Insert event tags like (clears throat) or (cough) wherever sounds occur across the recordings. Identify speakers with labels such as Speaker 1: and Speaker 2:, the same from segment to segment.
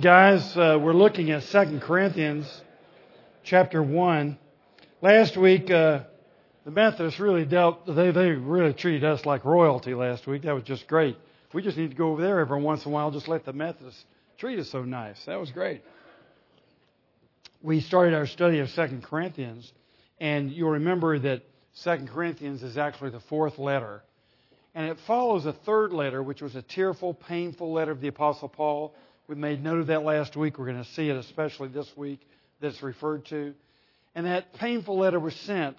Speaker 1: Guys, uh, we're looking at Second Corinthians chapter 1. Last week, uh, the Methodists really dealt, they, they really treated us like royalty last week. That was just great. We just need to go over there every once in a while, just let the Methodists treat us so nice. That was great. We started our study of Second Corinthians, and you'll remember that Second Corinthians is actually the fourth letter. And it follows a third letter, which was a tearful, painful letter of the Apostle Paul we made note of that last week. We're going to see it especially this week that's referred to. And that painful letter was sent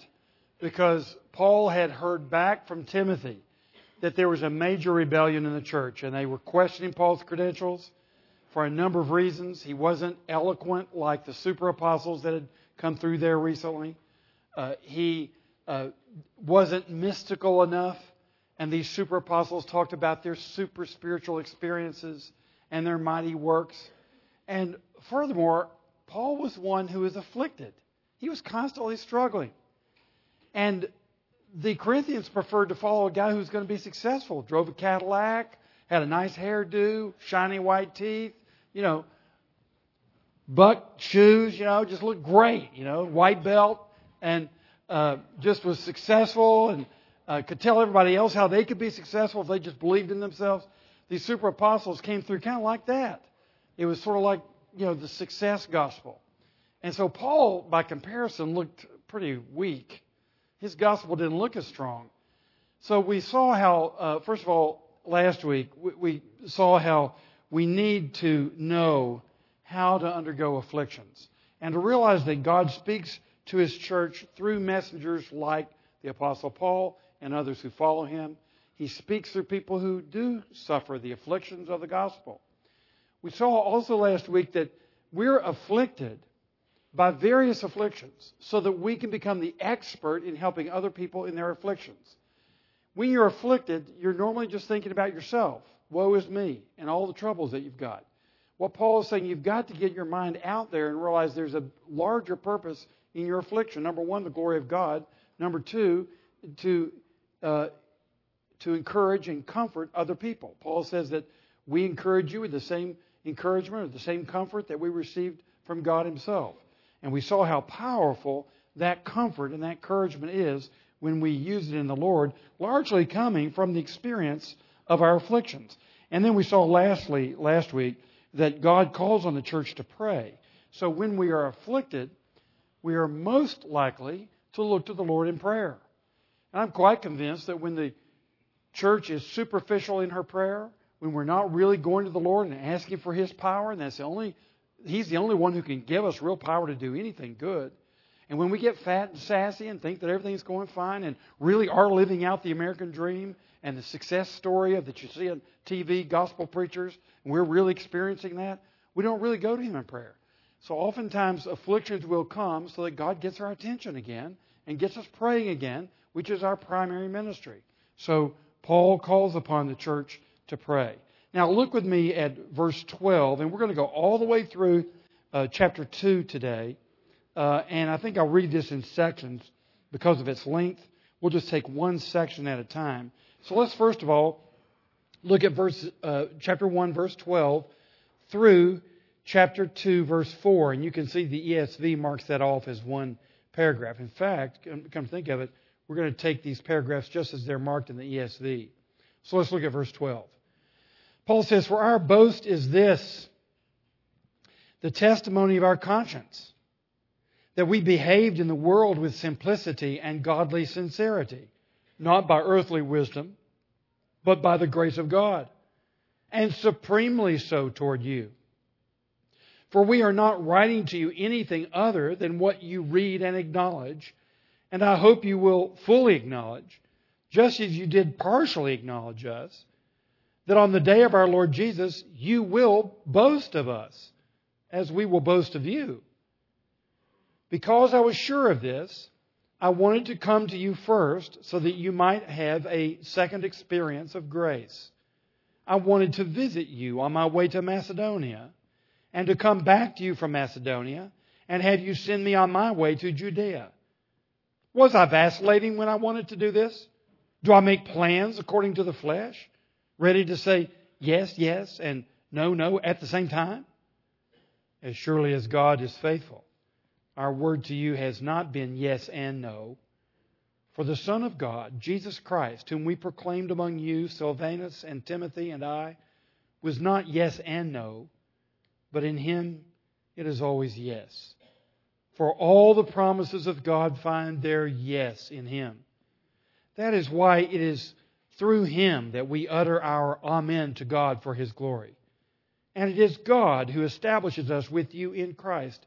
Speaker 1: because Paul had heard back from Timothy that there was a major rebellion in the church, and they were questioning Paul's credentials for a number of reasons. He wasn't eloquent like the super apostles that had come through there recently. Uh, he uh, wasn't mystical enough, and these super apostles talked about their super spiritual experiences and their mighty works. And furthermore, Paul was one who was afflicted. He was constantly struggling. And the Corinthians preferred to follow a guy who's going to be successful. Drove a Cadillac, had a nice hairdo, shiny white teeth, you know, buck shoes, you know, just looked great, you know, white belt, and uh, just was successful and uh, could tell everybody else how they could be successful if they just believed in themselves these super apostles came through kind of like that. It was sort of like, you know, the success gospel. And so Paul, by comparison, looked pretty weak. His gospel didn't look as strong. So we saw how, uh, first of all, last week, we, we saw how we need to know how to undergo afflictions and to realize that God speaks to his church through messengers like the Apostle Paul and others who follow him. He speaks through people who do suffer the afflictions of the gospel. We saw also last week that we're afflicted by various afflictions so that we can become the expert in helping other people in their afflictions. When you're afflicted, you're normally just thinking about yourself. Woe is me, and all the troubles that you've got. What Paul is saying, you've got to get your mind out there and realize there's a larger purpose in your affliction. Number one, the glory of God. Number two, to uh, to encourage and comfort other people. Paul says that we encourage you with the same encouragement or the same comfort that we received from God Himself. And we saw how powerful that comfort and that encouragement is when we use it in the Lord, largely coming from the experience of our afflictions. And then we saw lastly, last week, that God calls on the church to pray. So when we are afflicted, we are most likely to look to the Lord in prayer. And I'm quite convinced that when the church is superficial in her prayer, when we're not really going to the Lord and asking for His power, and that's the only, He's the only one who can give us real power to do anything good. And when we get fat and sassy and think that everything's going fine and really are living out the American dream and the success story of that you see on TV, gospel preachers, and we're really experiencing that, we don't really go to Him in prayer. So oftentimes afflictions will come so that God gets our attention again and gets us praying again, which is our primary ministry. So Paul calls upon the church to pray. Now, look with me at verse 12, and we're going to go all the way through uh, chapter 2 today. Uh, and I think I'll read this in sections because of its length. We'll just take one section at a time. So let's first of all look at verse, uh, chapter 1, verse 12, through chapter 2, verse 4. And you can see the ESV marks that off as one paragraph. In fact, come to think of it, we're going to take these paragraphs just as they're marked in the ESV. So let's look at verse 12. Paul says, For our boast is this the testimony of our conscience, that we behaved in the world with simplicity and godly sincerity, not by earthly wisdom, but by the grace of God, and supremely so toward you. For we are not writing to you anything other than what you read and acknowledge and I hope you will fully acknowledge, just as you did partially acknowledge us, that on the day of our Lord Jesus, you will boast of us, as we will boast of you. Because I was sure of this, I wanted to come to you first so that you might have a second experience of grace. I wanted to visit you on my way to Macedonia and to come back to you from Macedonia and have you send me on my way to Judea. Was I vacillating when I wanted to do this? Do I make plans according to the flesh? Ready to say yes, yes, and no, no at the same time? as surely as God is faithful. Our word to you has not been yes and no. For the Son of God, Jesus Christ, whom we proclaimed among you, Silvanus and Timothy and I, was not yes and no, but in him it is always yes. For all the promises of God find their yes in him. That is why it is through him that we utter our Amen to God for his glory. And it is God who establishes us with you in Christ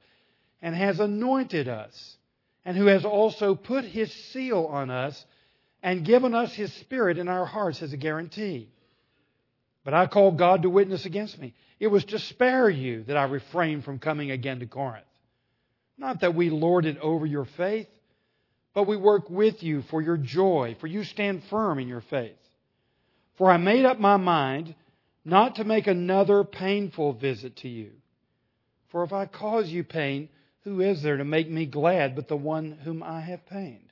Speaker 1: and has anointed us and who has also put his seal on us and given us his spirit in our hearts as a guarantee. But I call God to witness against me. It was to spare you that I refrained from coming again to Corinth. Not that we lord it over your faith, but we work with you for your joy, for you stand firm in your faith. For I made up my mind not to make another painful visit to you. For if I cause you pain, who is there to make me glad but the one whom I have pained?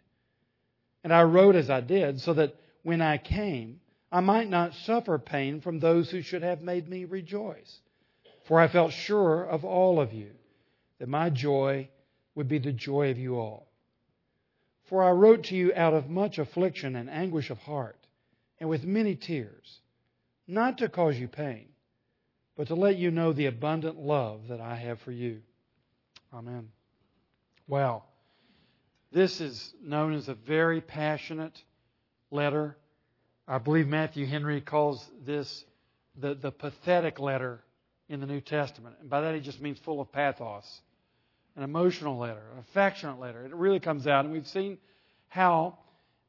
Speaker 1: And I wrote as I did, so that when I came, I might not suffer pain from those who should have made me rejoice. For I felt sure of all of you that my joy would be the joy of you all. For I wrote to you out of much affliction and anguish of heart, and with many tears, not to cause you pain, but to let you know the abundant love that I have for you. Amen. Well, this is known as a very passionate letter. I believe Matthew Henry calls this the, the pathetic letter in the New Testament. And by that, he just means full of pathos, an emotional letter, an affectionate letter. It really comes out. And we've seen how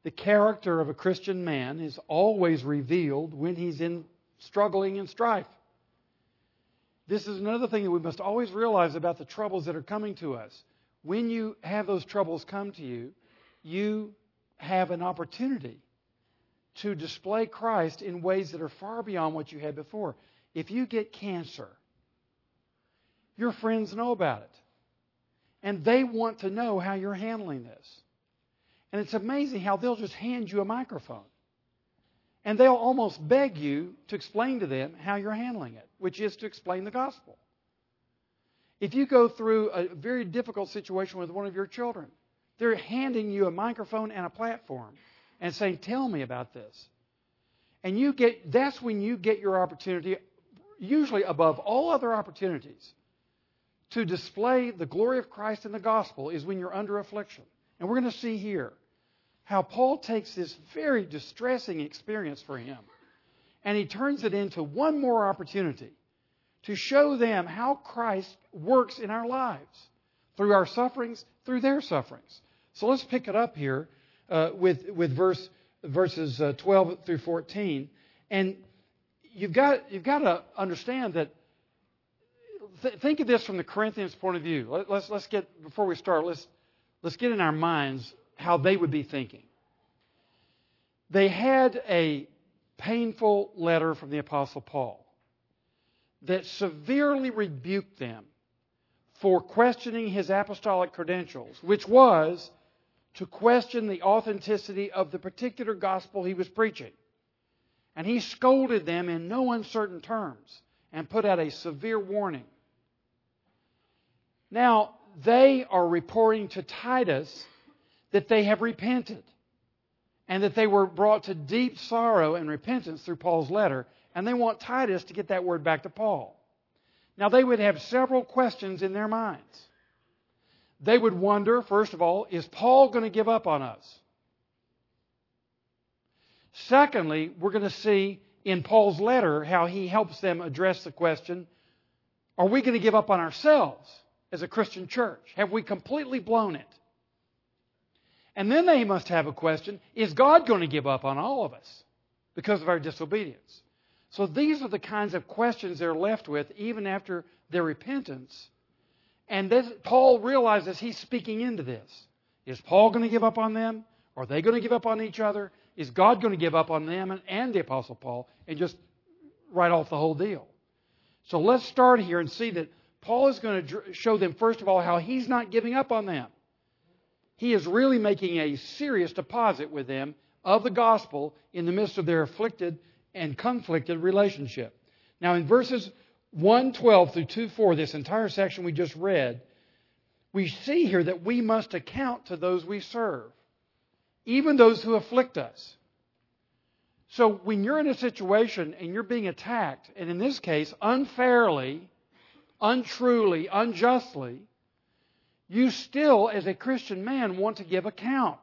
Speaker 1: the character of a Christian man is always revealed when he's in struggling and strife. This is another thing that we must always realize about the troubles that are coming to us. When you have those troubles come to you, you have an opportunity to display Christ in ways that are far beyond what you had before. If you get cancer, your friends know about it. And they want to know how you're handling this. And it's amazing how they'll just hand you a microphone. And they'll almost beg you to explain to them how you're handling it, which is to explain the gospel. If you go through a very difficult situation with one of your children, they're handing you a microphone and a platform and saying, Tell me about this. And you get that's when you get your opportunity, usually above all other opportunities, to display the glory of Christ in the gospel is when you're under affliction. And we're going to see here how Paul takes this very distressing experience for him and he turns it into one more opportunity to show them how Christ works in our lives through our sufferings, through their sufferings. So let's pick it up here uh, with, with verse, verses uh, 12 through 14. And you've got, you've got to understand that. Th- think of this from the Corinthians' point of view. Let, let's, let's get, before we start, let's, let's get in our minds how they would be thinking. They had a painful letter from the Apostle Paul that severely rebuked them for questioning his apostolic credentials, which was to question the authenticity of the particular gospel he was preaching. And he scolded them in no uncertain terms and put out a severe warning. Now, they are reporting to Titus that they have repented and that they were brought to deep sorrow and repentance through Paul's letter, and they want Titus to get that word back to Paul. Now, they would have several questions in their minds. They would wonder, first of all, is Paul going to give up on us? Secondly, we're going to see in Paul's letter how he helps them address the question are we going to give up on ourselves as a Christian church? Have we completely blown it? And then they must have a question is God going to give up on all of us because of our disobedience? So these are the kinds of questions they're left with even after their repentance. And this, Paul realizes he's speaking into this. Is Paul going to give up on them? Are they going to give up on each other? Is God going to give up on them and, and the Apostle Paul and just write off the whole deal? So let's start here and see that Paul is going to show them, first of all, how he's not giving up on them he is really making a serious deposit with them of the gospel in the midst of their afflicted and conflicted relationship. Now, in verses 112 through 24, this entire section we just read, we see here that we must account to those we serve, even those who afflict us. So when you're in a situation and you're being attacked, and in this case, unfairly, untruly, unjustly, you still, as a Christian man, want to give account.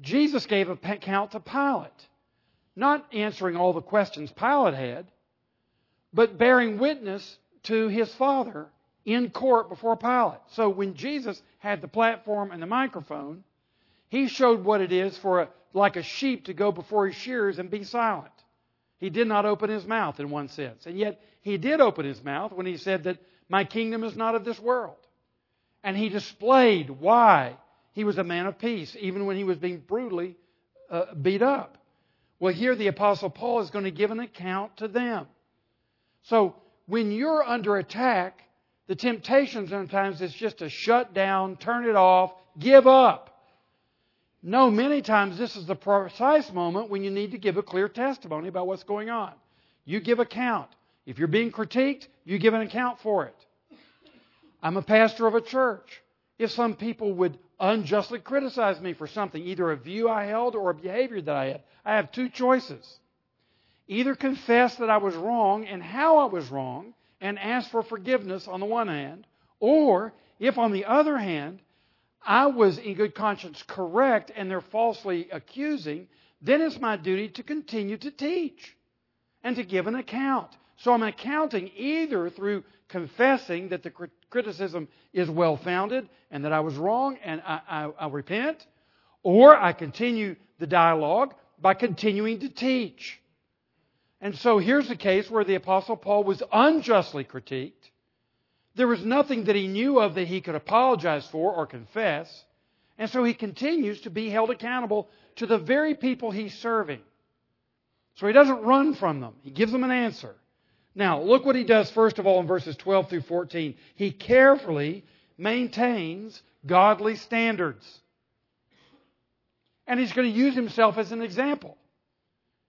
Speaker 1: Jesus gave account to Pilate, not answering all the questions Pilate had, but bearing witness to his Father in court before Pilate. So when Jesus had the platform and the microphone, he showed what it is for a, like a sheep to go before his shears and be silent. He did not open his mouth in one sense. And yet he did open his mouth when he said that my kingdom is not of this world. And he displayed why he was a man of peace, even when he was being brutally uh, beat up. Well, here the Apostle Paul is going to give an account to them. So when you're under attack, the temptation sometimes is just to shut down, turn it off, give up. No, many times this is the precise moment when you need to give a clear testimony about what's going on. You give account. If you're being critiqued, you give an account for it. I'm a pastor of a church. If some people would unjustly criticize me for something, either a view I held or a behavior that I had, I have two choices. Either confess that I was wrong and how I was wrong, and ask for forgiveness on the one hand, or if on the other hand, I was in good conscience correct and they're falsely accusing, then it's my duty to continue to teach and to give an account. So I'm accounting either through confessing that the criticism is well founded and that I was wrong and I, I, I repent, or I continue the dialogue by continuing to teach. And so here's a case where the Apostle Paul was unjustly critiqued. There was nothing that he knew of that he could apologize for or confess. And so he continues to be held accountable to the very people he's serving. So he doesn't run from them. He gives them an answer. Now, look what he does first of all in verses 12 through 14. He carefully maintains godly standards. And he's going to use himself as an example.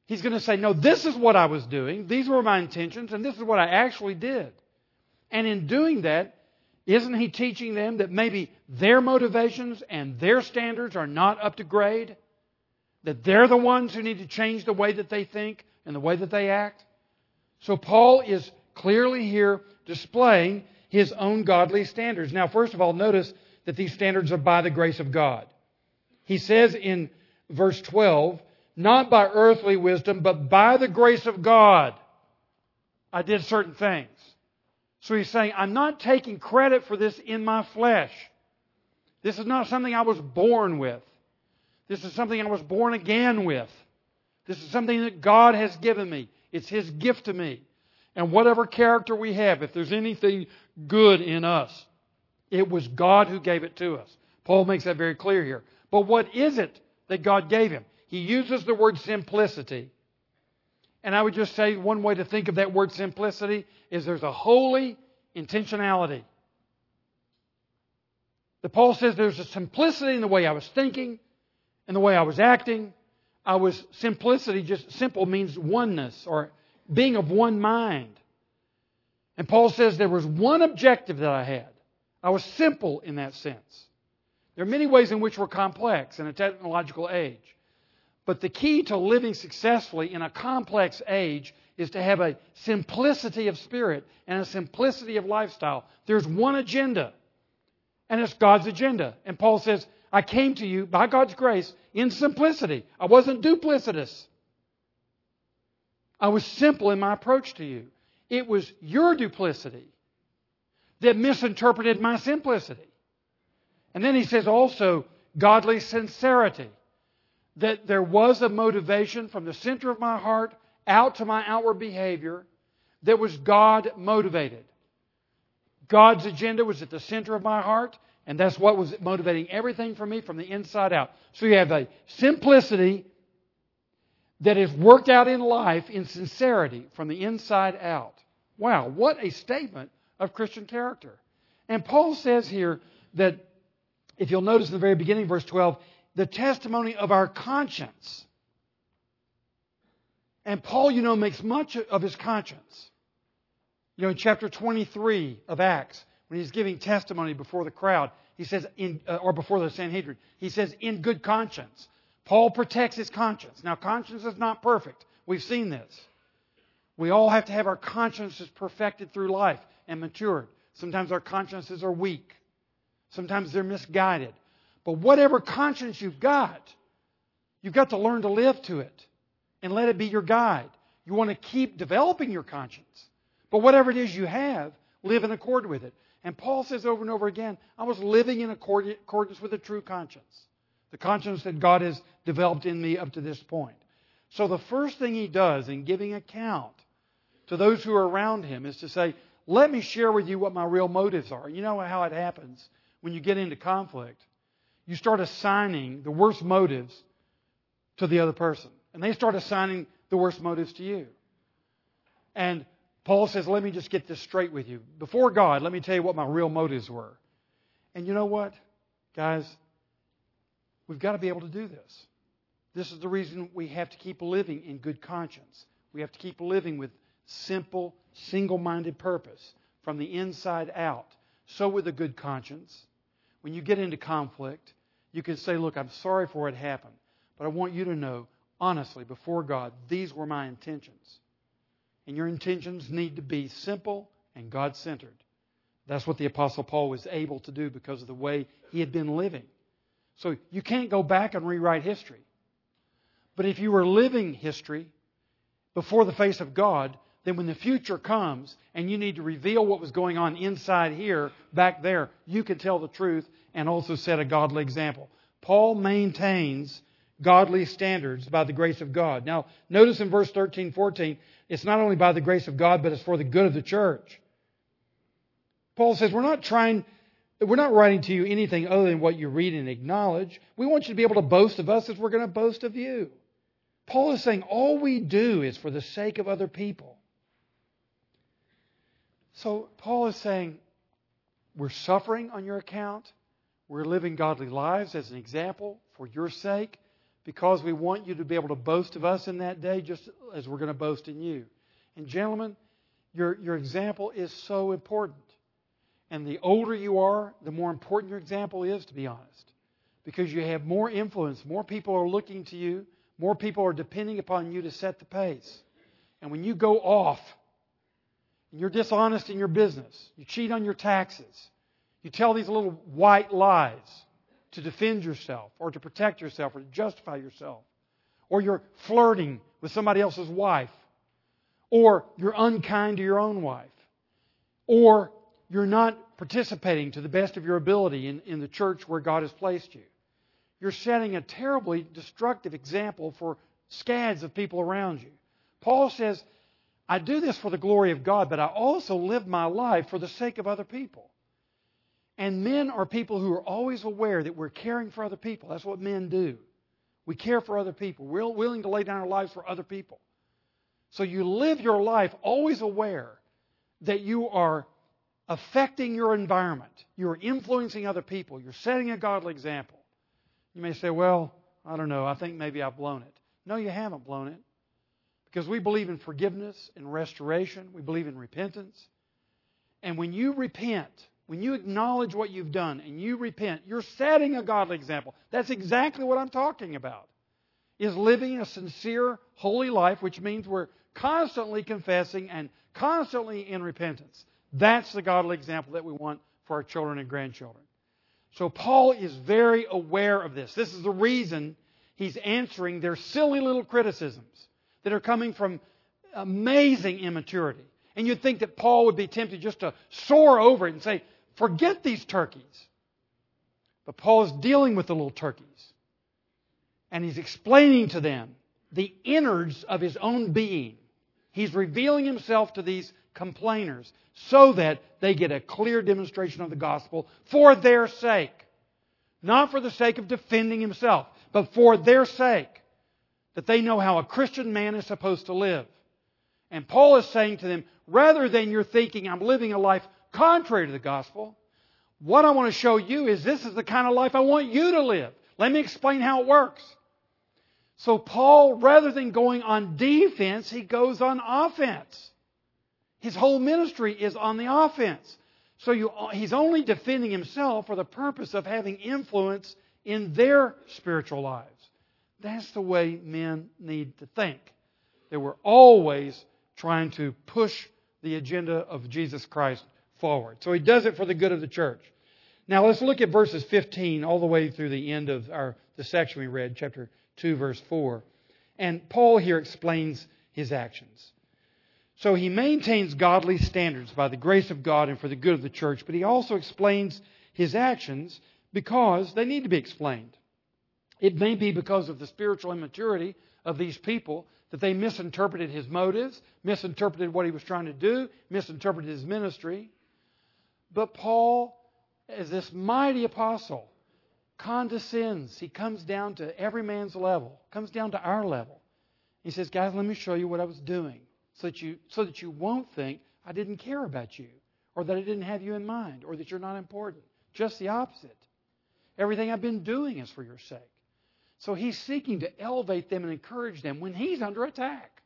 Speaker 1: He's going to say, no, this is what I was doing. These were my intentions, and this is what I actually did. And in doing that, isn't he teaching them that maybe their motivations and their standards are not up to grade? That they're the ones who need to change the way that they think and the way that they act? So Paul is clearly here displaying his own godly standards. Now, first of all, notice that these standards are by the grace of God. He says in verse 12, not by earthly wisdom, but by the grace of God, I did certain things. So he's saying, I'm not taking credit for this in my flesh. This is not something I was born with. This is something I was born again with. This is something that God has given me. It's His gift to me. And whatever character we have, if there's anything good in us, it was God who gave it to us. Paul makes that very clear here. But what is it that God gave him? he uses the word simplicity. And I would just say one way to think of that word simplicity is there's a holy intentionality. The Paul says there's a simplicity in the way I was thinking and the way I was acting. I was simplicity, just simple means oneness or being of one mind. And Paul says there was one objective that I had. I was simple in that sense. There are many ways in which we're complex in a technological age. But the key to living successfully in a complex age is to have a simplicity of spirit and a simplicity of lifestyle. There's one agenda, and it's God's agenda. And Paul says, I came to you by God's grace in simplicity. I wasn't duplicitous. I was simple in my approach to you. It was your duplicity that misinterpreted my simplicity. And then he says also, godly sincerity that there was a motivation from the center of my heart out to my outward behavior that was God motivated. God's agenda was at the center of my heart, and that's what was motivating everything for me from the inside out. So you have a simplicity that is worked out in life in sincerity from the inside out. Wow, what a statement of Christian character. And Paul says here that, if you'll notice in the very beginning, verse 12, the testimony of our conscience. And Paul, you know, makes much of his conscience. You know, in chapter 23 of Acts, when he's giving testimony before the crowd, he says, in, uh, or before the Sanhedrin, he says, in good conscience. Paul protects his conscience. Now, conscience is not perfect. We've seen this. We all have to have our consciences perfected through life and matured. Sometimes our consciences are weak. Sometimes they're misguided. But whatever conscience you've got, you've got to learn to live to it and let it be your guide. You want to keep developing your conscience. But whatever it is you have, live in accord with it. And Paul says over and over again, I was living in accordance with a true conscience. The conscience that God has developed in me up to this point. So the first thing he does in giving account to those who are around him is to say, let me share with you what my real motives are. You know how it happens when you get into conflict. You start assigning the worst motives to the other person. And they start assigning the worst motives to you. And Paul says, let me just get this straight with you. Before God, let me tell you what my real motives were. And you know what, guys? We've got to be able to do this. This is the reason we have to keep living in good conscience. We have to keep living with simple, single minded purpose from the inside out. So, with a good conscience, when you get into conflict, you can say, Look, I'm sorry for what happened, but I want you to know, honestly, before God, these were my intentions. And your intentions need to be simple and God centered. That's what the Apostle Paul was able to do because of the way he had been living. So you can't go back and rewrite history. But if you were living history before the face of God, then when the future comes and you need to reveal what was going on inside here, back there, you can tell the truth and also set a godly example. Paul maintains godly standards by the grace of God. Now, notice in verse 13, 14, it's not only by the grace of God, but it's for the good of the church. Paul says, we're not trying, we're not writing to you anything other than what you read and acknowledge. We want you to be able to boast of us as we're going to boast of you. Paul is saying all we do is for the sake of other people. So Paul is saying, we're suffering on your account. We're living godly lives as an example for your sake because we want you to be able to boast of us in that day just as we're going to boast in you. And gentlemen, your, your example is so important. And the older you are, the more important your example is, to be honest. Because you have more influence, more people are looking to you, more people are depending upon you to set the pace. And when you go off and you're dishonest in your business, you cheat on your taxes, you tell these little white lies to defend yourself or to protect yourself or to justify yourself, or you're flirting with somebody else's wife, or you're unkind to your own wife, or you're not participating to the best of your ability in, in the church where God has placed you. You're setting a terribly destructive example for scads of people around you. Paul says, I do this for the glory of God, but I also live my life for the sake of other people. And men are people who are always aware that we're caring for other people. That's what men do. We care for other people. We're willing to lay down our lives for other people. So you live your life always aware that you are affecting your environment. You're influencing other people. You're setting a godly example. You may say, well, I don't know. I think maybe I've blown it. No, you haven't blown it. Because we believe in forgiveness and restoration. We believe in repentance. And when you repent, when you acknowledge what you've done and you repent, you're setting a godly example. That's exactly what I'm talking about. Is living a sincere, holy life, which means we're constantly confessing and constantly in repentance. That's the godly example that we want for our children and grandchildren. So Paul is very aware of this. This is the reason he's answering their silly little criticisms that are coming from amazing immaturity. And you'd think that Paul would be tempted just to soar over it and say, forget these turkeys. But Paul is dealing with the little turkeys. And he's explaining to them the innards of his own being. He's revealing himself to these complainers so that they get a clear demonstration of the gospel for their sake. Not for the sake of defending himself, but for their sake that they know how a Christian man is supposed to live. And Paul is saying to them, rather than you're thinking, I'm living a life contrary to the gospel, what I want to show you is this is the kind of life I want you to live. Let me explain how it works. So Paul, rather than going on defense, he goes on offense. His whole ministry is on the offense. So you, he's only defending himself for the purpose of having influence in their spiritual lives. That's the way men need to think. That we're always trying to push the agenda of Jesus Christ forward. So he does it for the good of the church. Now let's look at verses 15 all the way through the end of our the section we read, chapter 2, verse 4. And Paul here explains his actions. So he maintains godly standards by the grace of God and for the good of the church, but he also explains his actions because they need to be explained. It may be because of the spiritual immaturity of these people that they misinterpreted his motives, misinterpreted what he was trying to do, misinterpreted his ministry. But Paul, as this mighty apostle, condescends. He comes down to every man's level, comes down to our level. He says, Guys, let me show you what I was doing so that you, so that you won't think I didn't care about you or that I didn't have you in mind or that you're not important. Just the opposite. Everything I've been doing is for your sake. So he's seeking to elevate them and encourage them when he's under attack.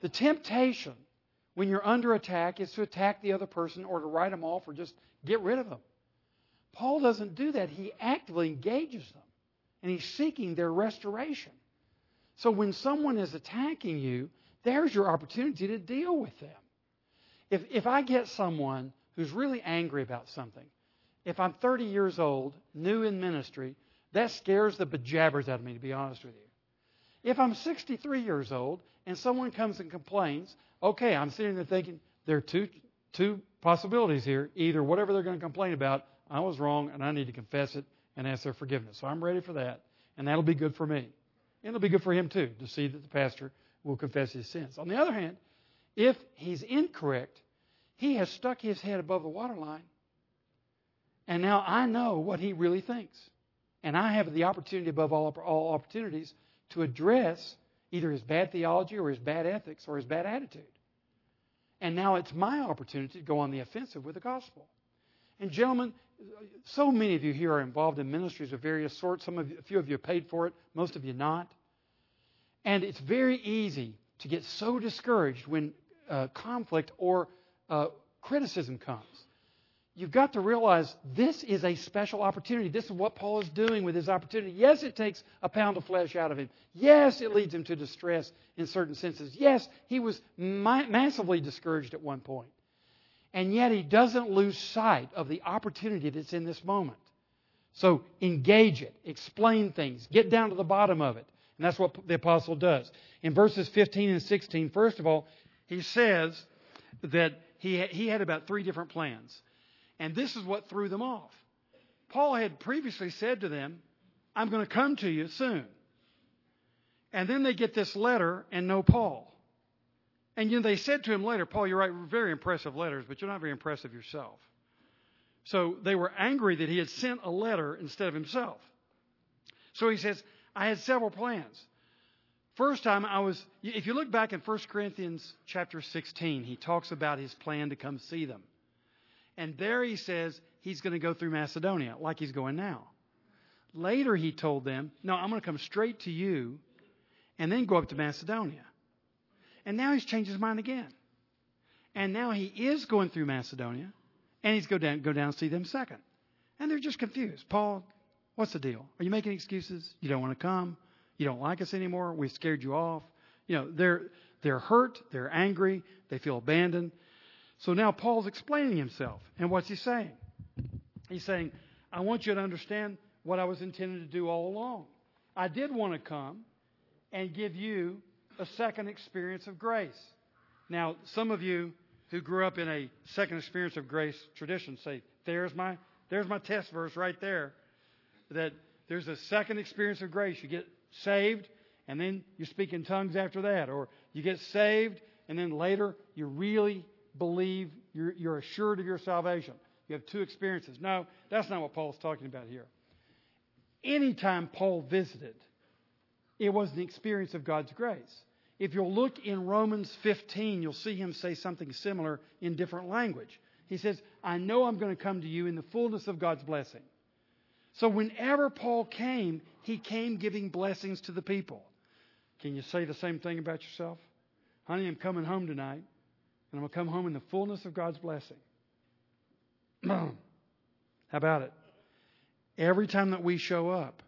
Speaker 1: The temptation when you're under attack is to attack the other person or to write them off or just get rid of them. Paul doesn't do that. He actively engages them and he's seeking their restoration. So when someone is attacking you, there's your opportunity to deal with them. If, if I get someone who's really angry about something, if I'm 30 years old, new in ministry, that scares the bejabbers out of me, to be honest with you. If I'm 63 years old and someone comes and complains, okay, I'm sitting there thinking there are two, two possibilities here. Either whatever they're going to complain about, I was wrong and I need to confess it and ask their forgiveness. So I'm ready for that. And that'll be good for me. And it'll be good for him too to see that the pastor will confess his sins. On the other hand, if he's incorrect, he has stuck his head above the waterline. And now I know what he really thinks. And I have the opportunity above all, all opportunities to address either his bad theology or his bad ethics or his bad attitude. And now it's my opportunity to go on the offensive with the gospel. And gentlemen, so many of you here are involved in ministries of various sorts. Some of you, a few of you paid for it, most of you not. And it's very easy to get so discouraged when uh, conflict or uh, criticism comes. You've got to realize this is a special opportunity. This is what Paul is doing with his opportunity. Yes, it takes a pound of flesh out of him. Yes, it leads him to distress in certain senses. Yes, he was ma- massively discouraged at one point. And yet he doesn't lose sight of the opportunity that's in this moment. So engage it, explain things, get down to the bottom of it. And that's what the apostle does. In verses 15 and 16, first of all, he says that he, he had about three different plans. And this is what threw them off. Paul had previously said to them, I'm going to come to you soon. And then they get this letter and no Paul. And you know, they said to him later, Paul, you write very impressive letters, but you're not very impressive yourself. So they were angry that he had sent a letter instead of himself. So he says, I had several plans. First time I was, if you look back in 1 Corinthians chapter 16, he talks about his plan to come see them. And there he says he's going to go through Macedonia, like he's going now. Later he told them, No, I'm going to come straight to you and then go up to Macedonia. And now he's changed his mind again. And now he is going through Macedonia, and he's go down go down and see them second. And they're just confused. Paul, what's the deal? Are you making excuses? You don't want to come? You don't like us anymore? We've scared you off? You know, they're they're hurt, they're angry, they feel abandoned. So now Paul's explaining himself. And what's he saying? He's saying, I want you to understand what I was intending to do all along. I did want to come and give you a second experience of grace. Now, some of you who grew up in a second experience of grace tradition say, there's my, there's my test verse right there. That there's a second experience of grace. You get saved, and then you speak in tongues after that. Or you get saved, and then later you really believe you're, you're assured of your salvation. You have two experiences. No, that's not what Paul's talking about here. Anytime Paul visited, it was an experience of God's grace. If you'll look in Romans 15, you'll see him say something similar in different language. He says, I know I'm going to come to you in the fullness of God's blessing. So whenever Paul came, he came giving blessings to the people. Can you say the same thing about yourself? Honey, I'm coming home tonight, And I'm going to come home in the fullness of God's blessing. (clears throat) How about it? Every time that we show up,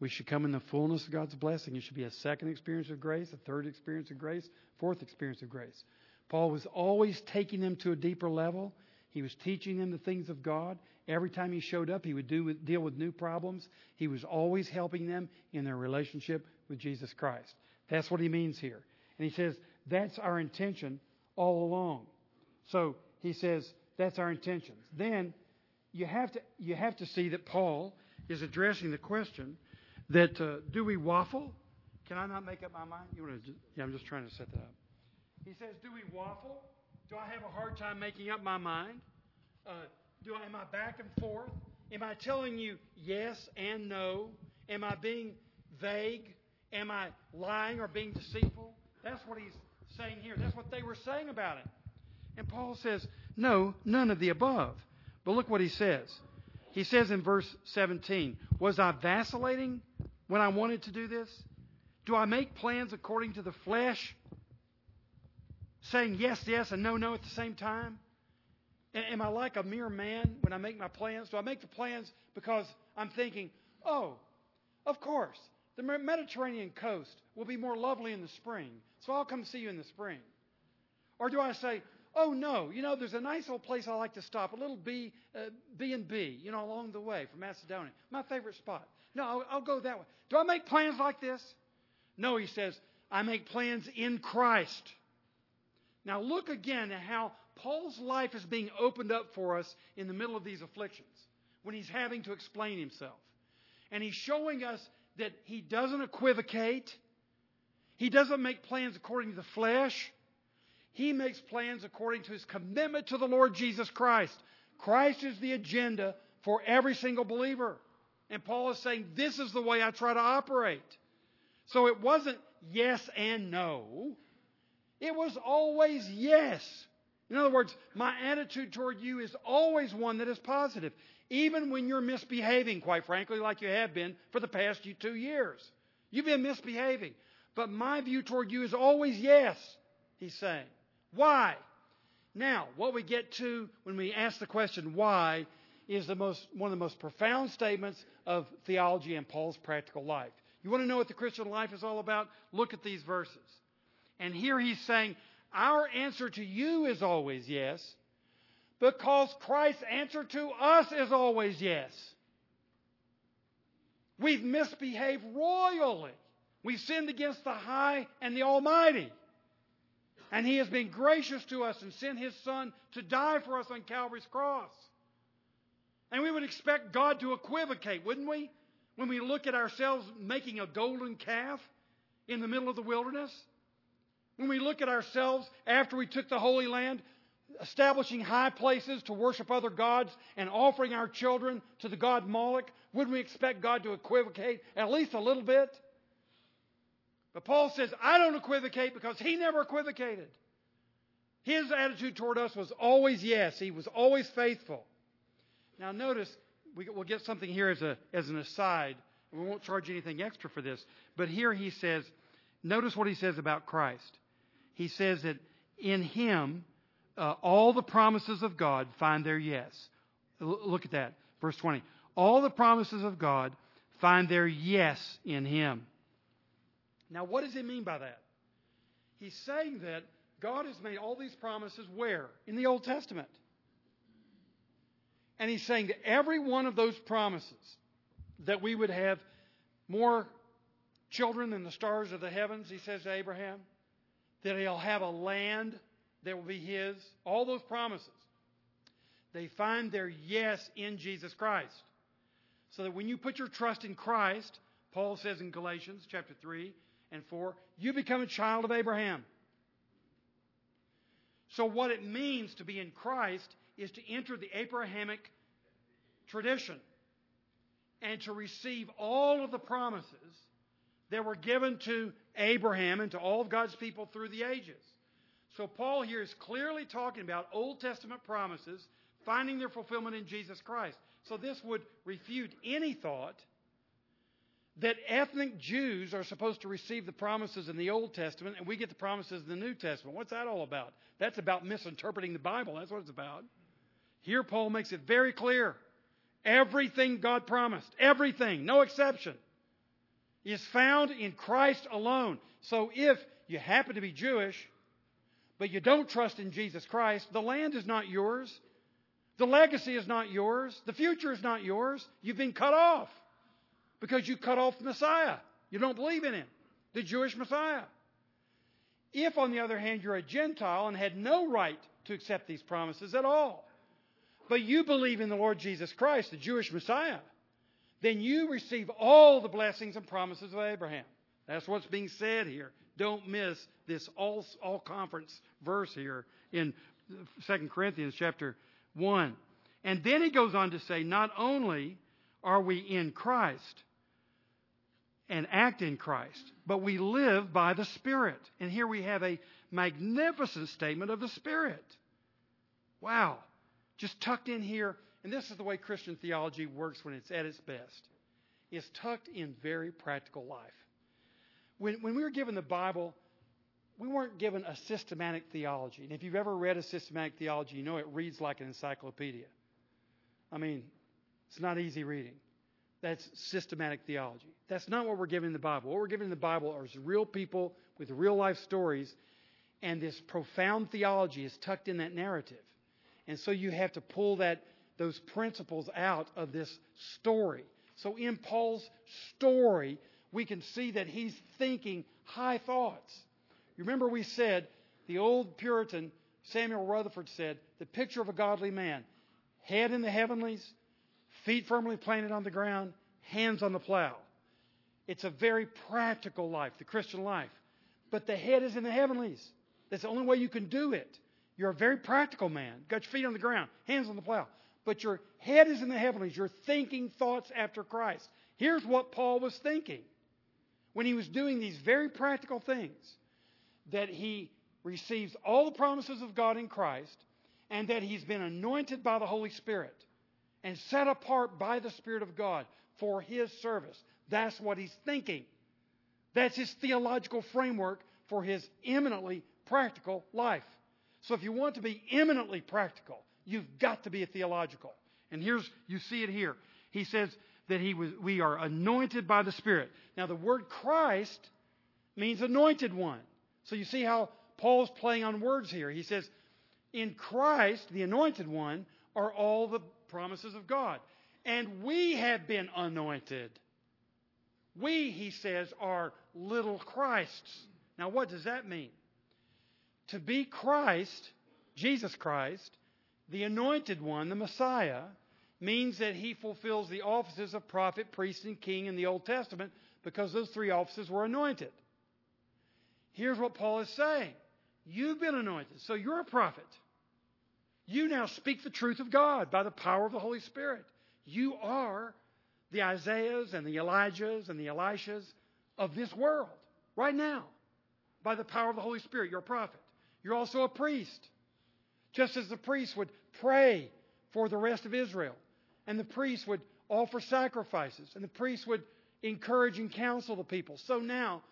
Speaker 1: we should come in the fullness of God's blessing. It should be a second experience of grace, a third experience of grace, fourth experience of grace. Paul was always taking them to a deeper level. He was teaching them the things of God. Every time he showed up, he would do, deal with new problems. He was always helping them in their relationship with Jesus Christ. That's what he means here. And he says, that's our intention all along. So he says, that's our intentions. Then you have to, you have to see that Paul is addressing the question that uh, do we waffle? Can I not make up my mind? You want to? Yeah, I'm just trying to set that up. He says, do we waffle? Do I have a hard time making up my mind? Uh, do I, am I back and forth? Am I telling you yes and no? Am I being vague? Am I lying or being deceitful? That's what he's saying here. That's what they were saying about it. And Paul says, no, none of the above. But look what he says. He says in verse 17, Was I vacillating when I wanted to do this? Do I make plans according to the flesh? Saying yes, yes, and no, no at the same time? Am I like a mere man when I make my plans? Do I make the plans because I'm thinking, oh, of course, the Mediterranean coast will be more lovely in the spring, so I'll come see you in the spring? Or do I say, oh no, you know, there's a nice old place I like to stop, a little B, uh, B and B, you know, along the way from Macedonia, my favorite spot. No, I'll, I'll go that way. Do I make plans like this? No, he says, I make plans in Christ. Now look again at how Paul's life is being opened up for us in the middle of these afflictions when he's having to explain himself. And he's showing us that he doesn't equivocate. He doesn't make plans according to the flesh. He makes plans according to his commitment to the Lord Jesus Christ. Christ is the agenda for every single believer. And Paul is saying, this is the way I try to operate. So it wasn't yes and no. It was always yes. In other words, my attitude toward you is always one that is positive, even when you're misbehaving, quite frankly, like you have been for the past two years. You've been misbehaving. But my view toward you is always yes, he's saying. Why? Now, what we get to when we ask the question why is the most, one of the most profound statements of theology and Paul's practical life. You want to know what the Christian life is all about? Look at these verses. And here he's saying, our answer to you is always yes, because Christ's answer to us is always yes. We've misbehaved royally. We've sinned against the high and the almighty. And he has been gracious to us and sent his son to die for us on Calvary's cross. And we would expect God to equivocate, wouldn't we? When we look at ourselves making a golden calf in the middle of the wilderness. When we look at ourselves after we took the Holy Land, establishing high places to worship other gods and offering our children to the god Moloch, wouldn't we expect God to equivocate at least a little bit? But Paul says, I don't equivocate because he never equivocated. His attitude toward us was always yes. He was always faithful. Now notice, we'll get something here as, a, as an aside, we won't charge anything extra for this. But here he says, notice what he says about Christ he says that in him, uh, all the promises of God find their yes. L- look at that. Verse 20. All the promises of God find their yes in him. Now, what does he mean by that? He's saying that God has made all these promises where? In the Old Testament. And he's saying that every one of those promises that we would have more children than the stars of the heavens, he says to Abraham, that he'll have a land that will be his, all those promises. They find their yes in Jesus Christ. So that when you put your trust in Christ, Paul says in Galatians chapter 3 and 4, you become a child of Abraham. So what it means to be in Christ is to enter the Abrahamic tradition and to receive all of the promises that were given to Abraham and to all of God's people through the ages. So Paul here is clearly talking about Old Testament promises finding their fulfillment in Jesus Christ. So this would refute any thought that ethnic Jews are supposed to receive the promises in the Old Testament and we get the promises in the New Testament. What's that all about? That's about misinterpreting the Bible. That's what it's about. Here, Paul makes it very clear. Everything God promised, everything, no exception, is found in Christ alone. So if you happen to be Jewish, but you don't trust in Jesus Christ, the land is not yours. The legacy is not yours. The future is not yours. You've been cut off because you cut off the Messiah. You don't believe in him, the Jewish Messiah. If, on the other hand, you're a Gentile and had no right to accept these promises at all, but you believe in the Lord Jesus Christ, the Jewish Messiah, then you receive all the blessings and promises of Abraham. That's what's being said here. Don't miss this all, all conference verse here in 2 Corinthians chapter 1. And then he goes on to say, not only are we in Christ and act in Christ, but we live by the Spirit. And here we have a magnificent statement of the Spirit. Wow. Just tucked in here, and this is the way Christian theology works when it's at its best. It's tucked in very practical life. When, when we were given the Bible, we weren't given a systematic theology. And if you've ever read a systematic theology, you know it reads like an encyclopedia. I mean, it's not easy reading. That's systematic theology. That's not what we're given in the Bible. What we're given in the Bible are real people with real life stories, and this profound theology is tucked in that narrative. And so you have to pull that those principles out of this story. So in Paul's story, we can see that he's thinking high thoughts. Remember we said, the old Puritan Samuel Rutherford said, the picture of a godly man, head in the heavenlies, feet firmly planted on the ground, hands on the plow. It's a very practical life, the Christian life. But the head is in the heavenlies. That's the only way you can do it. You're a very practical man. Got your feet on the ground, hands on the plow. But your head is in the heavenlies. You're thinking thoughts after Christ. Here's what Paul was thinking when he was doing these very practical things that he receives all the promises of God in Christ and that he's been anointed by the Holy Spirit and set apart by the Spirit of God for his service. That's what he's thinking. That's his theological framework for his eminently practical life. So if you want to be eminently practical, you've got to be theological. And here's, you see it here. He says that he was, we are anointed by the Spirit. Now the word Christ means anointed one. So you see how Paul's playing on words here. He says, in Christ, the anointed one, are all the promises of God. And we have been anointed. We, he says, are little Christs. Now, what does that mean? To be Christ, Jesus Christ, the anointed one, the Messiah, means that he fulfills the offices of prophet, priest, and king in the Old Testament because those three offices were anointed. Here's what Paul is saying You've been anointed, so you're a prophet. You now speak the truth of God by the power of the Holy Spirit. You are the Isaiahs and the Elijahs and the Elishas of this world right now by the power of the Holy Spirit. You're a prophet. You're also a priest. Just as the priest would pray for the rest of Israel, and the priest would offer sacrifices, and the priest would encourage and counsel the people. So now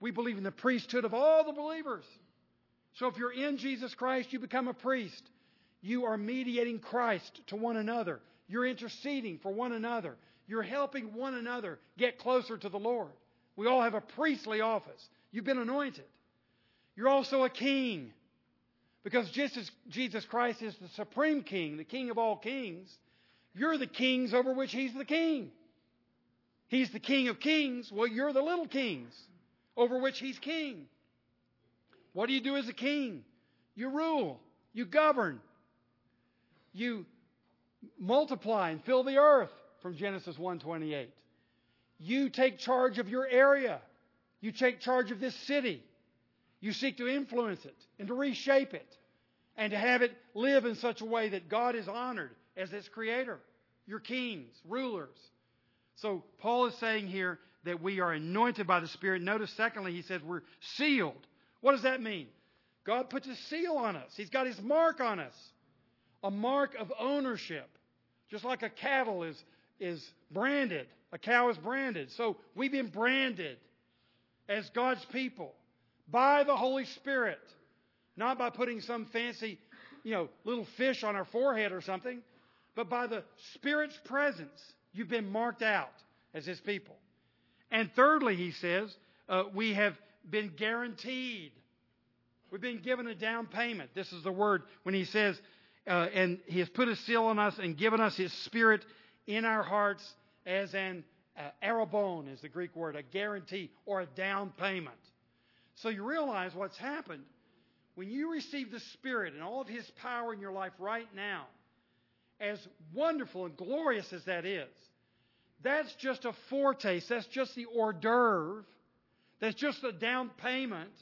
Speaker 1: we believe in the priesthood of all the believers. So if you're in Jesus Christ, you become a priest. You are mediating Christ to one another. You're interceding for one another. You're helping one another get closer to the Lord. We all have a priestly office. You've been anointed. You're also a king. Because just as Jesus Christ is the supreme king, the king of all kings, you're the kings over which he's the king. He's the king of kings. Well, you're the little kings over which he's king. What do you do as a king? You rule. You govern you multiply and fill the earth from Genesis 1:28. You take charge of your area. You take charge of this city. You seek to influence it and to reshape it and to have it live in such a way that God is honored as its creator. You're kings, rulers. So Paul is saying here that we are anointed by the Spirit. Notice, secondly, he says we're sealed. What does that mean? God puts a seal on us. He's got his mark on us a mark of ownership. Just like a cattle is, is branded. A cow is branded. So we've been branded as God's people by the Holy Spirit. Not by putting some fancy, you know, little fish on our forehead or something, but by the Spirit's presence. You've been marked out as His people. And thirdly, he says, uh, we have been guaranteed. We've been given a down payment. This is the word when he says, uh, and he has put a seal on us and given us his spirit in our hearts as an uh, arrabon is the Greek word, a guarantee or a down payment. So you realize what's happened. When you receive the Spirit and all of His power in your life right now, as wonderful and glorious as that is, that's just a foretaste. That's just the hors d'oeuvre. That's just a down payment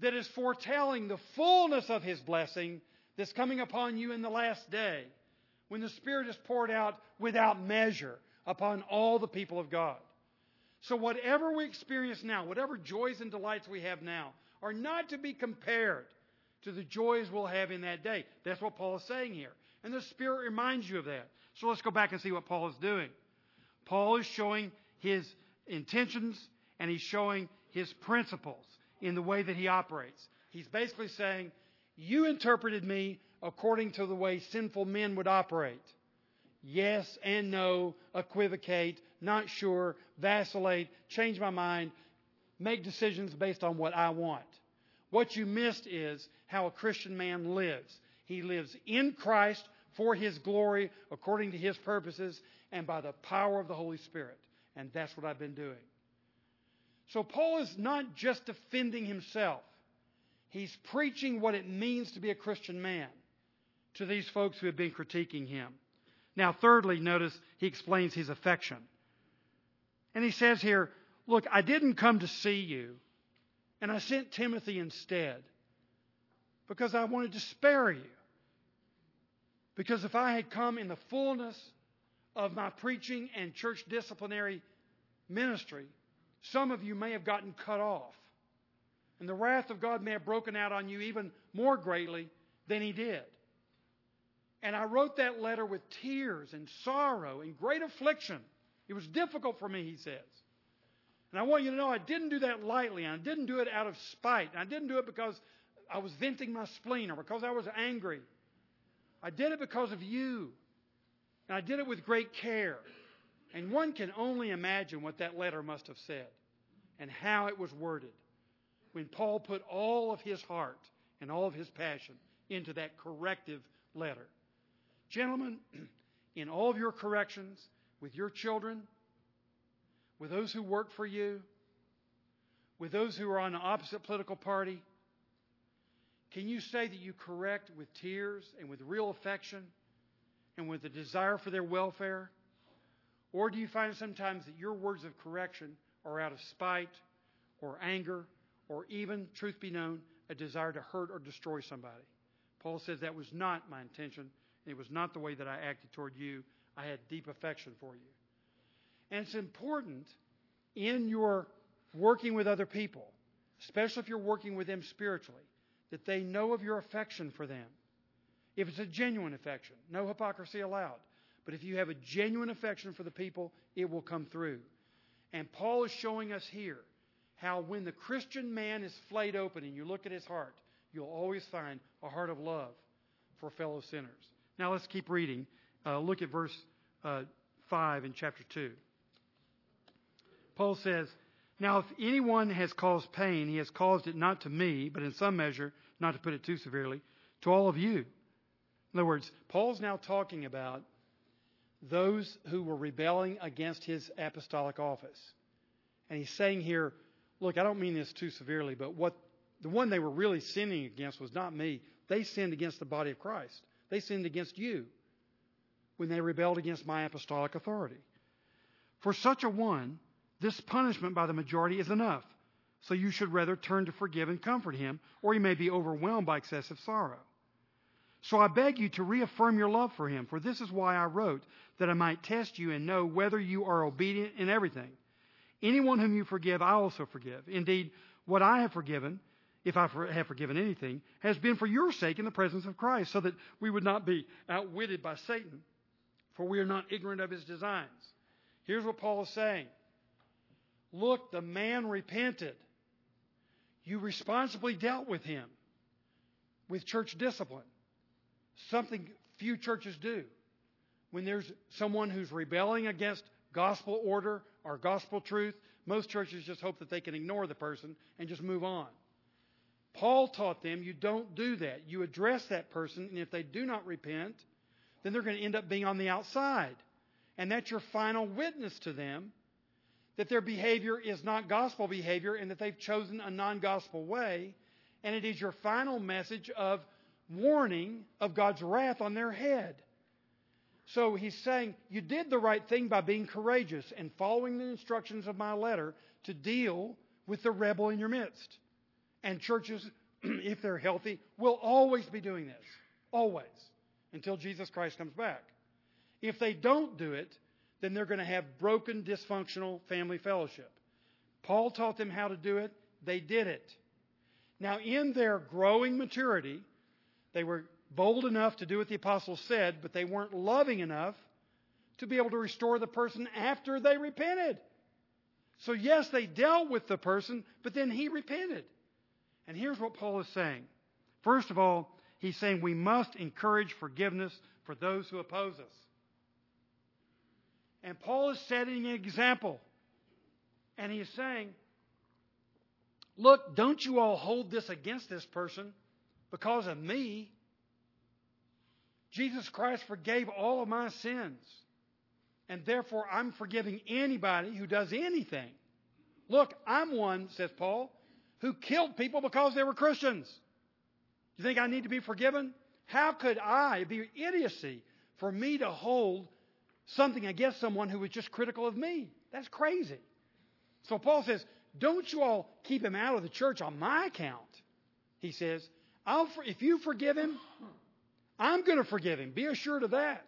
Speaker 1: that is foretelling the fullness of His blessing that's coming upon you in the last day when the Spirit is poured out without measure upon all the people of God. So, whatever we experience now, whatever joys and delights we have now, are not to be compared to the joys we'll have in that day. That's what Paul is saying here. And the Spirit reminds you of that. So, let's go back and see what Paul is doing. Paul is showing his intentions and he's showing his principles in the way that he operates. He's basically saying, You interpreted me according to the way sinful men would operate. Yes and no, equivocate, not sure, vacillate, change my mind, make decisions based on what I want. What you missed is how a Christian man lives. He lives in Christ for His glory, according to His purposes, and by the power of the Holy Spirit. And that's what I've been doing. So Paul is not just defending himself. He's preaching what it means to be a Christian man to these folks who have been critiquing him. Now, thirdly, notice he explains his affection. And he says here, Look, I didn't come to see you, and I sent Timothy instead because I wanted to spare you. Because if I had come in the fullness of my preaching and church disciplinary ministry, some of you may have gotten cut off. And the wrath of God may have broken out on you even more greatly than He did. And I wrote that letter with tears and sorrow and great affliction. It was difficult for me, he says. And I want you to know I didn't do that lightly. I didn't do it out of spite. I didn't do it because I was venting my spleen or because I was angry. I did it because of you. And I did it with great care. And one can only imagine what that letter must have said and how it was worded when Paul put all of his heart and all of his passion into that corrective letter. Gentlemen, (clears throat) in all of your corrections with your children, with those who work for you, with those who are on the opposite political party, can you say that you correct with tears and with real affection and with a desire for their welfare? Or do you find sometimes that your words of correction are out of spite or anger or even, truth be known, a desire to hurt or destroy somebody? Paul says that was not my intention. and It was not the way that I acted toward you. I had deep affection for you. And it's important in your working with other people, especially if you're working with them spiritually, that they know of your affection for them. If it's a genuine affection, no hypocrisy allowed. But if you have a genuine affection for the people, it will come through. And Paul is showing us here how when the Christian man is flayed open and you look at his heart, you'll always find a heart of love for fellow sinners. Now let's keep reading. Uh, look at verse uh, 5 in chapter 2. Paul says, Now if anyone has caused pain, he has caused it not to me, but in some measure, not to put it too severely, to all of you. In other words, Paul's now talking about those who were rebelling against his apostolic office. And he's saying here, look, I don't mean this too severely, but what the one they were really sinning against was not me. They sinned against the body of Christ. They sinned against you when they rebelled against my apostolic authority. For such a one, this punishment by the majority is enough. So you should rather turn to forgive and comfort him, or he may be overwhelmed by excessive sorrow. So I beg you to reaffirm your love for him, for this is why I wrote, that I might test you and know whether you are obedient in everything. Anyone whom you forgive, I also forgive. Indeed, what I have forgiven, if I have forgiven anything, has been for your sake in the presence of Christ, so that we would not be outwitted by Satan. for we are not ignorant of his designs. Here's what Paul is saying Look, the man repented. You responsibly dealt with him with church discipline. Something few churches do. When there's someone who's rebelling against gospel order or gospel truth, most churches just hope that they can ignore the person and just move on. Paul taught them you don't do that. You address that person, and if they do not repent, then they're going to end up being on the outside. And that's your final witness to them that their behavior is not gospel behavior and that they've chosen a non gospel way. And it is your final message of warning of God's wrath on their head. So he's saying, You did the right thing by being courageous and following the instructions of my letter to deal with the rebel in your midst. And churches, (clears throat) if they're healthy, will always be doing this. Always. Until Jesus Christ comes back. If they don't do it, then they're going to have broken, dysfunctional family fellowship. Paul taught them how to do it. They did it. Now, in their growing maturity, they were bold enough to do what the apostles said, but they weren't loving enough to be able to restore the person after they repented. So, yes, they dealt with the person, but then he repented. And here's what Paul is saying. First of all, he's saying we must encourage forgiveness for those who oppose us. And Paul is setting an example. And he is saying, Look, don't you all hold this against this person because of me. Jesus Christ forgave all of my sins. And therefore, I'm forgiving anybody who does anything. Look, I'm one, says Paul, who killed people because they were Christians. Do you think I need to be forgiven? How could I, be idiocy for me to hold something against someone who was just critical of me? That's crazy. So Paul says, don't you all keep him out of the church on my account. He says, I'll, if you forgive him, I'm going to forgive him. Be assured of that.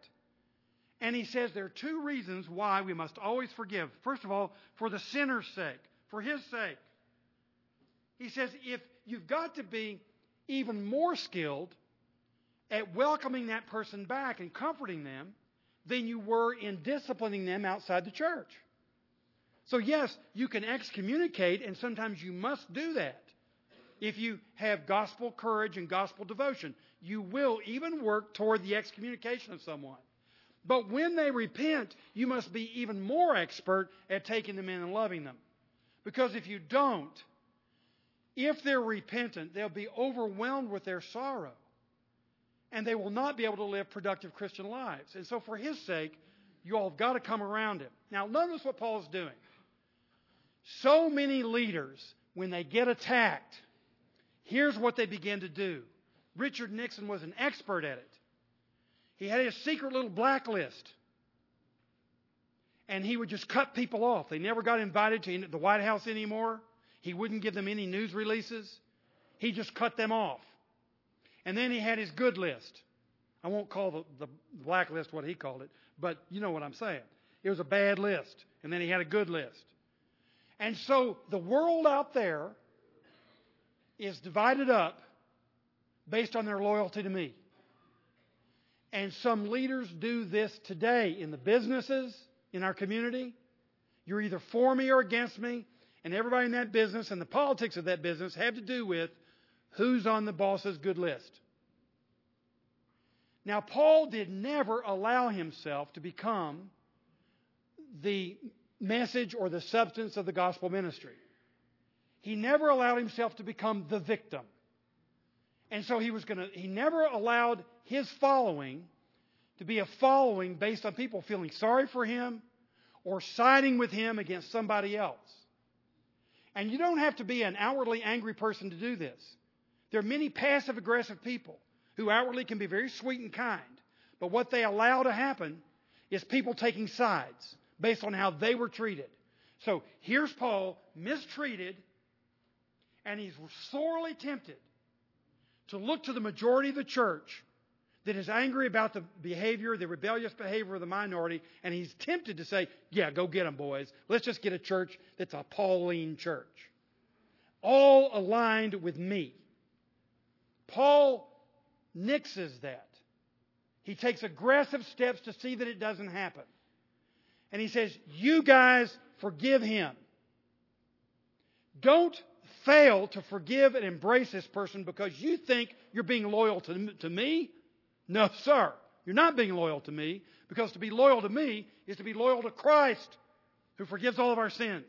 Speaker 1: And he says there are two reasons why we must always forgive. First of all, for the sinner's sake, for his sake. He says if you've got to be even more skilled at welcoming that person back and comforting them than you were in disciplining them outside the church. So, yes, you can excommunicate, and sometimes you must do that. If you have gospel courage and gospel devotion, you will even work toward the excommunication of someone. But when they repent, you must be even more expert at taking them in and loving them. Because if you don't, if they're repentant, they'll be overwhelmed with their sorrow. And they will not be able to live productive Christian lives. And so, for his sake, you all have got to come around him. Now, notice what Paul is doing. So many leaders, when they get attacked, here's what they begin to do. Richard Nixon was an expert at it. He had his secret little blacklist. And he would just cut people off. They never got invited to the White House anymore. He wouldn't give them any news releases. He just cut them off. And then he had his good list. I won't call the, the black list what he called it, but you know what I'm saying. It was a bad list. And then he had a good list. And so the world out there is divided up based on their loyalty to me. And some leaders do this today in the businesses, in our community. You're either for me or against me, and everybody in that business and the politics of that business have to do with who's on the boss's good list. Now, Paul did never allow himself to become the message or the substance of the gospel ministry. He never allowed himself to become the victim. And so he was going to, he never allowed his following to be a following based on people feeling sorry for him or siding with him against somebody else. And you don't have to be an outwardly angry person to do this. There are many passive aggressive people who outwardly can be very sweet and kind, but what they allow to happen is people taking sides based on how they were treated. So here's Paul mistreated, and he's sorely tempted to look to the majority of the church that is angry about the behavior, the rebellious behavior of the minority, and he's tempted to say, Yeah, go get them, boys. Let's just get a church that's a Pauline church. All aligned with me. Paul nixes that. He takes aggressive steps to see that it doesn't happen. And he says, You guys forgive him. Don't fail to forgive and embrace this person because you think you're being loyal to, to me. No, sir. You're not being loyal to me because to be loyal to me is to be loyal to Christ who forgives all of our sins.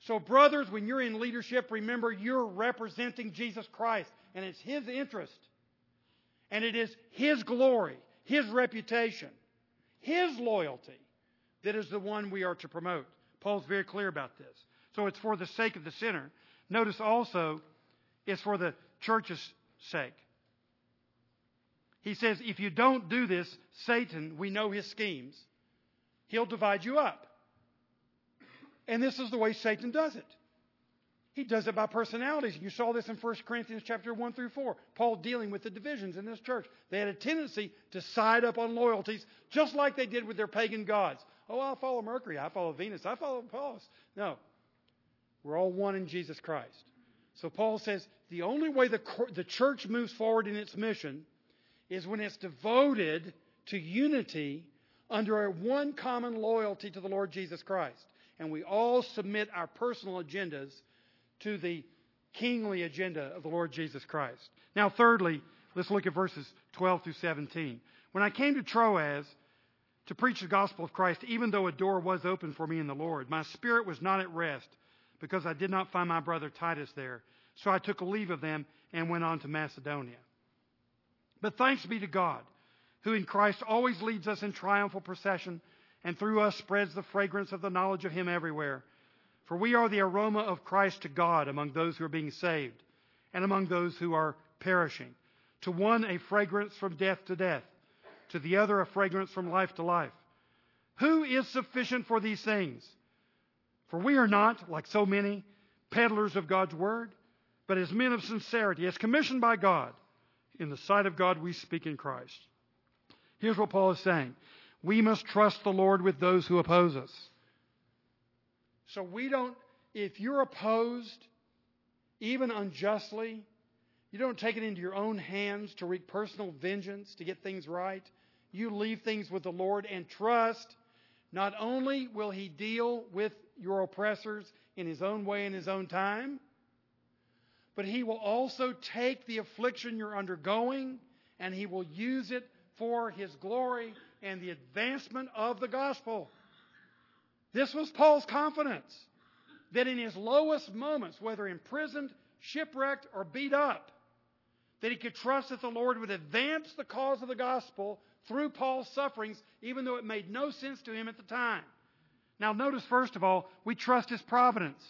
Speaker 1: So, brothers, when you're in leadership, remember you're representing Jesus Christ, and it's His interest, and it is His glory, His reputation, His loyalty that is the one we are to promote. Paul's very clear about this. So, it's for the sake of the sinner. Notice also, it's for the church's sake. He says, if you don't do this, Satan, we know his schemes, he'll divide you up. And this is the way Satan does it. He does it by personalities. You saw this in 1 Corinthians chapter 1 through 4. Paul dealing with the divisions in this church. They had a tendency to side up on loyalties, just like they did with their pagan gods. Oh, I'll follow Mercury. I follow Venus. I follow Apollos. No. We're all one in Jesus Christ. So Paul says the only way the, the church moves forward in its mission is when it's devoted to unity under a one common loyalty to the Lord Jesus Christ and we all submit our personal agendas to the kingly agenda of the Lord Jesus Christ. Now, thirdly, let's look at verses 12 through 17. When I came to Troas to preach the gospel of Christ, even though a door was open for me in the Lord, my spirit was not at rest because I did not find my brother Titus there. So I took leave of them and went on to Macedonia. But thanks be to God, who in Christ always leads us in triumphal procession and through us spreads the fragrance of the knowledge of Him everywhere. For we are the aroma of Christ to God among those who are being saved and among those who are perishing. To one, a fragrance from death to death, to the other, a fragrance from life to life. Who is sufficient for these things? For we are not, like so many, peddlers of God's word, but as men of sincerity, as commissioned by God. In the sight of God, we speak in Christ. Here's what Paul is saying we must trust the Lord with those who oppose us. So we don't, if you're opposed, even unjustly, you don't take it into your own hands to wreak personal vengeance to get things right. You leave things with the Lord and trust. Not only will He deal with your oppressors in His own way in His own time, but He will also take the affliction you're undergoing and He will use it for His glory and the advancement of the gospel. This was Paul's confidence that in his lowest moments, whether imprisoned, shipwrecked, or beat up, that he could trust that the Lord would advance the cause of the gospel through Paul's sufferings, even though it made no sense to him at the time. Now, notice first of all, we trust his providence.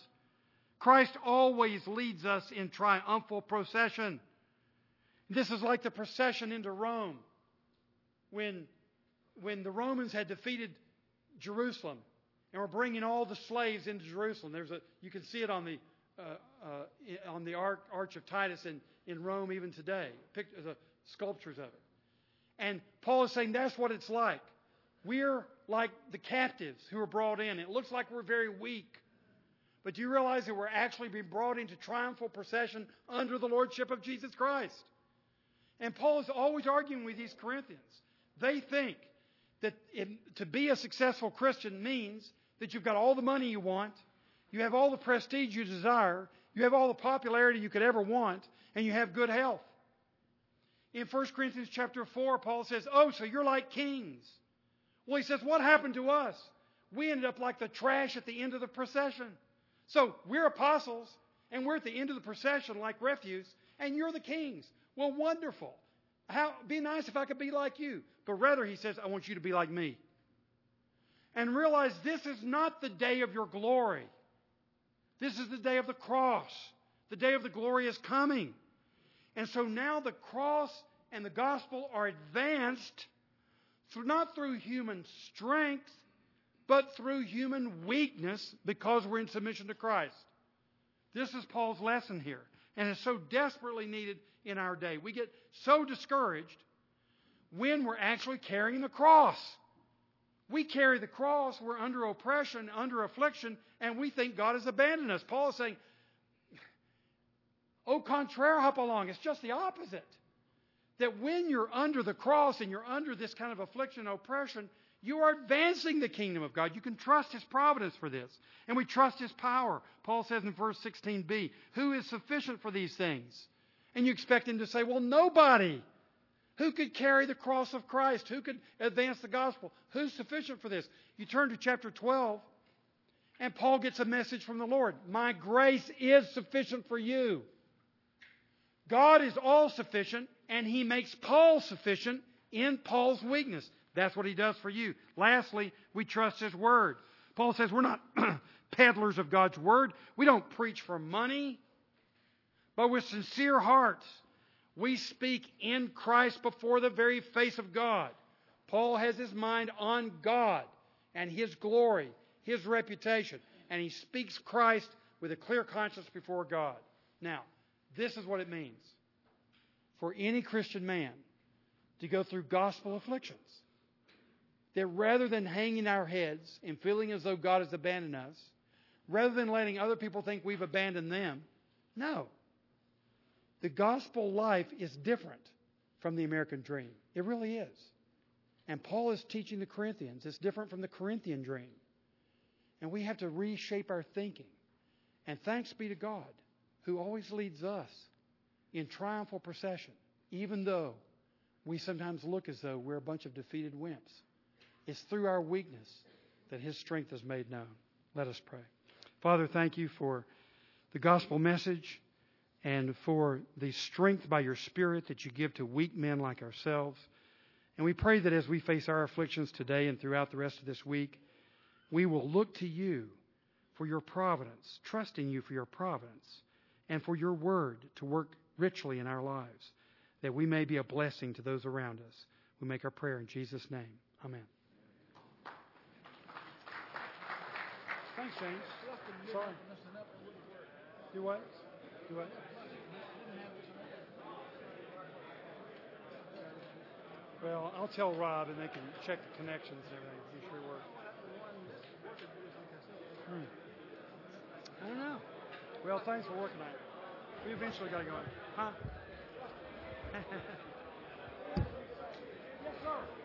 Speaker 1: Christ always leads us in triumphal procession. This is like the procession into Rome when when the Romans had defeated Jerusalem and were bringing all the slaves into Jerusalem. There's a, you can see it on the, uh, uh, on the Arch of Titus in, in Rome even today, Pictures, the sculptures of it. And Paul is saying that's what it's like. We're like the captives who are brought in. It looks like we're very weak. But do you realize that we're actually being brought into triumphal procession under the lordship of Jesus Christ? And Paul is always arguing with these Corinthians. They think that it, to be a successful Christian means that you've got all the money you want, you have all the prestige you desire, you have all the popularity you could ever want, and you have good health. In 1 Corinthians chapter 4, Paul says, Oh, so you're like kings. Well, he says, What happened to us? We ended up like the trash at the end of the procession. So we're apostles, and we're at the end of the procession like refuse, and you're the kings. Well, wonderful. How, be nice if I could be like you. But rather, he says, I want you to be like me. And realize this is not the day of your glory. This is the day of the cross. The day of the glory is coming. And so now the cross and the gospel are advanced through, not through human strength, but through human weakness because we're in submission to Christ. This is Paul's lesson here and it's so desperately needed in our day. We get so discouraged when we're actually carrying the cross. We carry the cross, we're under oppression, under affliction, and we think God has abandoned us. Paul is saying, au contraire, hop along. It's just the opposite. that when you're under the cross and you're under this kind of affliction and oppression, you are advancing the kingdom of God. You can trust His providence for this. And we trust His power. Paul says in verse 16b, Who is sufficient for these things? And you expect Him to say, Well, nobody. Who could carry the cross of Christ? Who could advance the gospel? Who's sufficient for this? You turn to chapter 12, and Paul gets a message from the Lord My grace is sufficient for you. God is all sufficient, and He makes Paul sufficient in Paul's weakness. That's what He does for you. Lastly, we trust His Word. Paul says we're not (clears throat) peddlers of God's Word. We don't preach for money, but with sincere hearts. We speak in Christ before the very face of God. Paul has his mind on God and His glory, His reputation, and he speaks Christ with a clear conscience before God. Now, this is what it means for any Christian man to go through gospel afflictions. That rather than hanging our heads and feeling as though God has abandoned us, rather than letting other people think we've abandoned them, no. The gospel life is different from the American dream. It really is. And Paul is teaching the Corinthians it's different from the Corinthian dream. And we have to reshape our thinking. And thanks be to God who always leads us in triumphal procession, even though we sometimes look as though we're a bunch of defeated wimps. It's through our weakness that His strength is made known. Let us pray. Father, thank you for the gospel message and for the strength by your Spirit that you give to weak men like ourselves. And we pray that as we face our afflictions today and throughout the rest of this week, we will look to you for your providence, trusting you for your providence, and for your word to work richly in our lives, that we may be a blessing to those around us. We make our prayer in Jesus' name. Amen. Thanks, James. Sorry. Do what? Do what? Well, I'll tell Rob and they can check the connections and everything. Be sure it works. Hmm. I don't know. Well, thanks for working on it. We eventually got to go in. Huh? (laughs) yes, sir.